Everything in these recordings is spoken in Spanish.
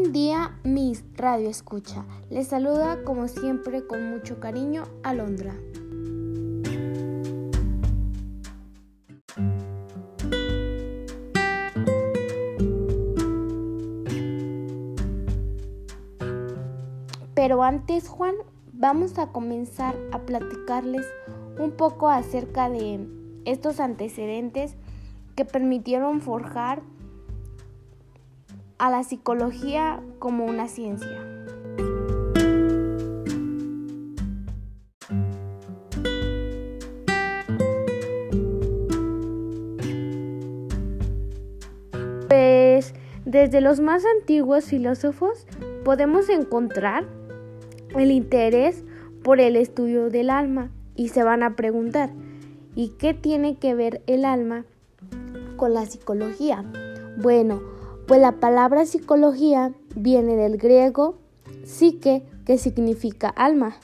Buen día, Miss Radio Escucha. Les saluda como siempre con mucho cariño Alondra. Pero antes, Juan, vamos a comenzar a platicarles un poco acerca de estos antecedentes que permitieron forjar a la psicología como una ciencia. Pues desde los más antiguos filósofos podemos encontrar el interés por el estudio del alma y se van a preguntar, ¿y qué tiene que ver el alma con la psicología? Bueno, pues la palabra psicología viene del griego psique, que significa alma.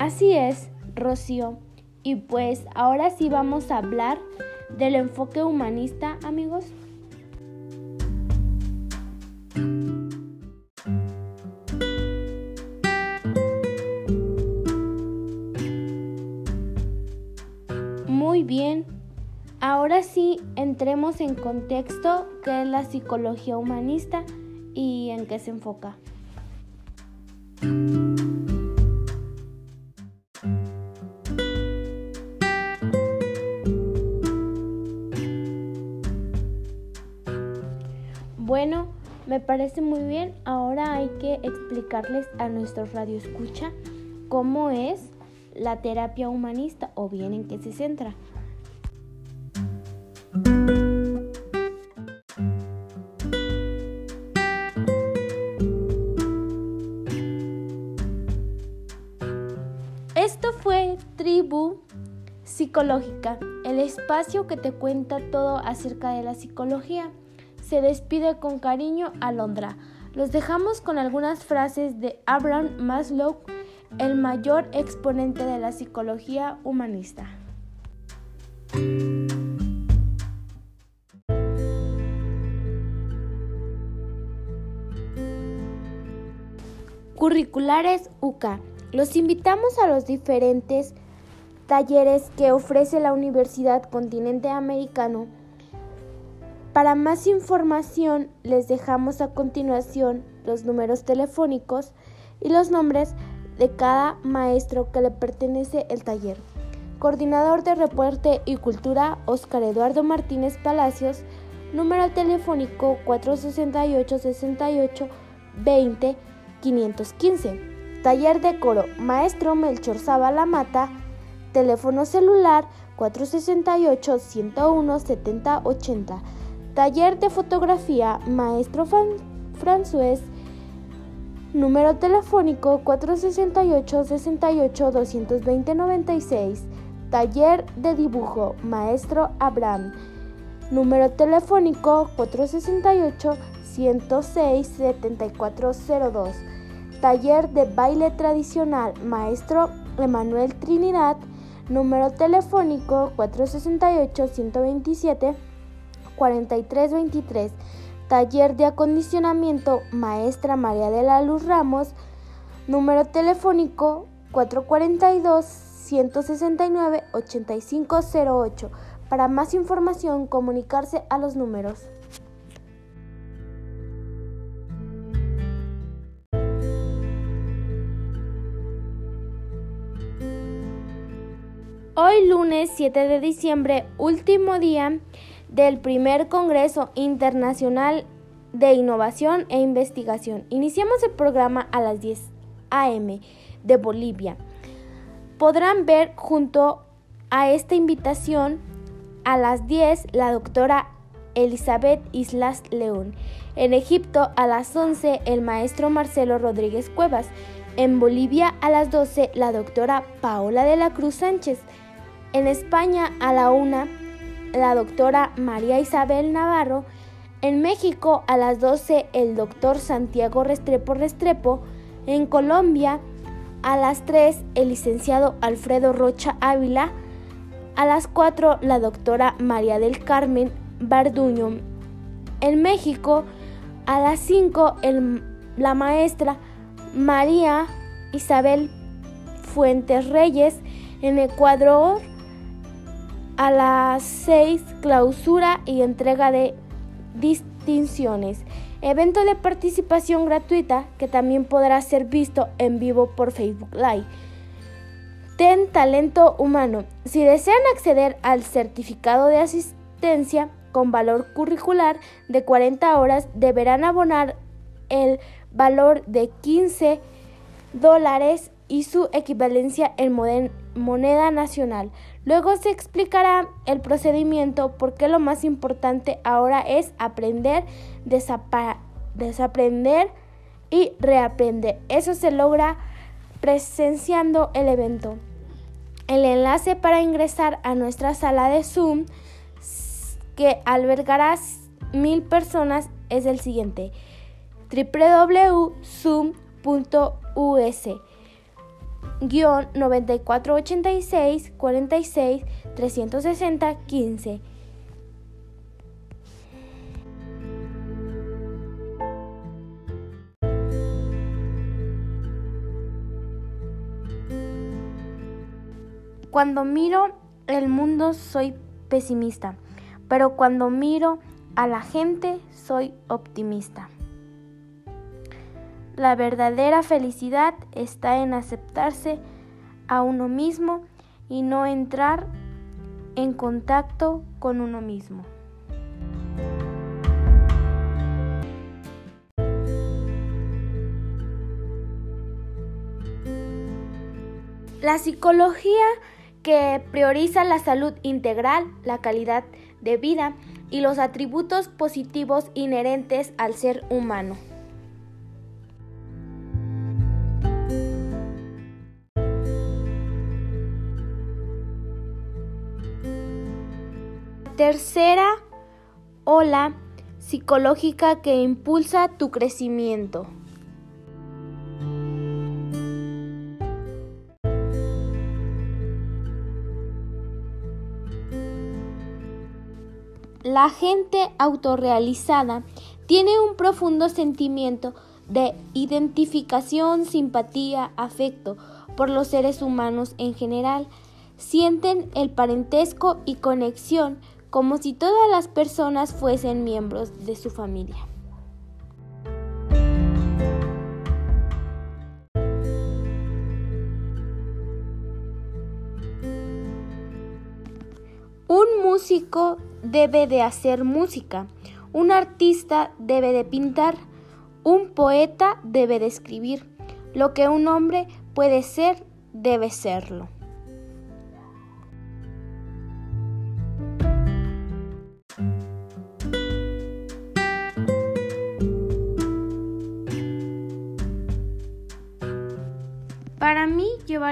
Así es, Rocío. Y pues ahora sí vamos a hablar del enfoque humanista, amigos. Ahora entremos en contexto qué es la psicología humanista y en qué se enfoca. Bueno, me parece muy bien. Ahora hay que explicarles a nuestros radioescucha cómo es la terapia humanista o bien en qué se centra. Esto fue Tribu Psicológica, el espacio que te cuenta todo acerca de la psicología. Se despide con cariño Alondra. Los dejamos con algunas frases de Abraham Maslow, el mayor exponente de la psicología humanista. Curriculares UCA. Los invitamos a los diferentes talleres que ofrece la Universidad Continente Americano. Para más información les dejamos a continuación los números telefónicos y los nombres de cada maestro que le pertenece el taller. Coordinador de Reporte y Cultura, Oscar Eduardo Martínez Palacios, número telefónico 468 68 20 515. Taller de coro, maestro Melchor Zavala Mata, teléfono celular 468 101 70 80. Taller de fotografía, maestro François Número telefónico 468 68 220 96. Taller de dibujo, maestro Abraham. Número telefónico 468 106 7402. Taller de baile tradicional, maestro Emanuel Trinidad. Número telefónico 468 127 4323. Taller de acondicionamiento Maestra María de la Luz Ramos, número telefónico 442-169-8508. Para más información, comunicarse a los números. Hoy lunes 7 de diciembre, último día del primer Congreso Internacional de Innovación e Investigación. Iniciamos el programa a las 10 a.m. de Bolivia. Podrán ver junto a esta invitación a las 10 la doctora Elizabeth Islas León. En Egipto a las 11 el maestro Marcelo Rodríguez Cuevas. En Bolivia a las 12 la doctora Paola de la Cruz Sánchez. En España a la 1 la doctora María Isabel Navarro. En México a las 12 el doctor Santiago Restrepo Restrepo. En Colombia A las 3, el licenciado Alfredo Rocha Ávila. A las 4, la doctora María del Carmen Barduño. En México, a las 5, la maestra María Isabel Fuentes Reyes. En Ecuador, a las 6, clausura y entrega de distinciones. Evento de participación gratuita que también podrá ser visto en vivo por Facebook Live. Ten talento humano. Si desean acceder al certificado de asistencia con valor curricular de 40 horas, deberán abonar el valor de 15 dólares y su equivalencia en moneda nacional. Luego se explicará el procedimiento porque lo más importante ahora es aprender, desaprender y reaprender. Eso se logra presenciando el evento. El enlace para ingresar a nuestra sala de Zoom que albergará mil personas es el siguiente www.zoom.us guion 9486 46 360 15. Cuando miro el mundo soy pesimista, pero cuando miro a la gente soy optimista. La verdadera felicidad está en aceptarse a uno mismo y no entrar en contacto con uno mismo. La psicología que prioriza la salud integral, la calidad de vida y los atributos positivos inherentes al ser humano. Tercera ola psicológica que impulsa tu crecimiento. La gente autorrealizada tiene un profundo sentimiento de identificación, simpatía, afecto por los seres humanos en general. Sienten el parentesco y conexión como si todas las personas fuesen miembros de su familia. Un músico debe de hacer música, un artista debe de pintar, un poeta debe de escribir. Lo que un hombre puede ser, debe serlo.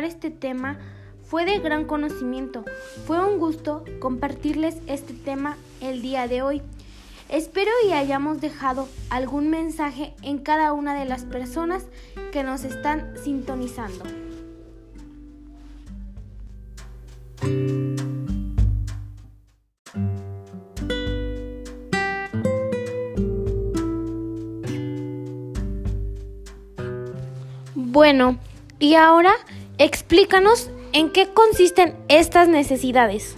Este tema fue de gran conocimiento. Fue un gusto compartirles este tema el día de hoy. Espero y hayamos dejado algún mensaje en cada una de las personas que nos están sintonizando. Bueno, y ahora explícanos en qué consisten estas necesidades.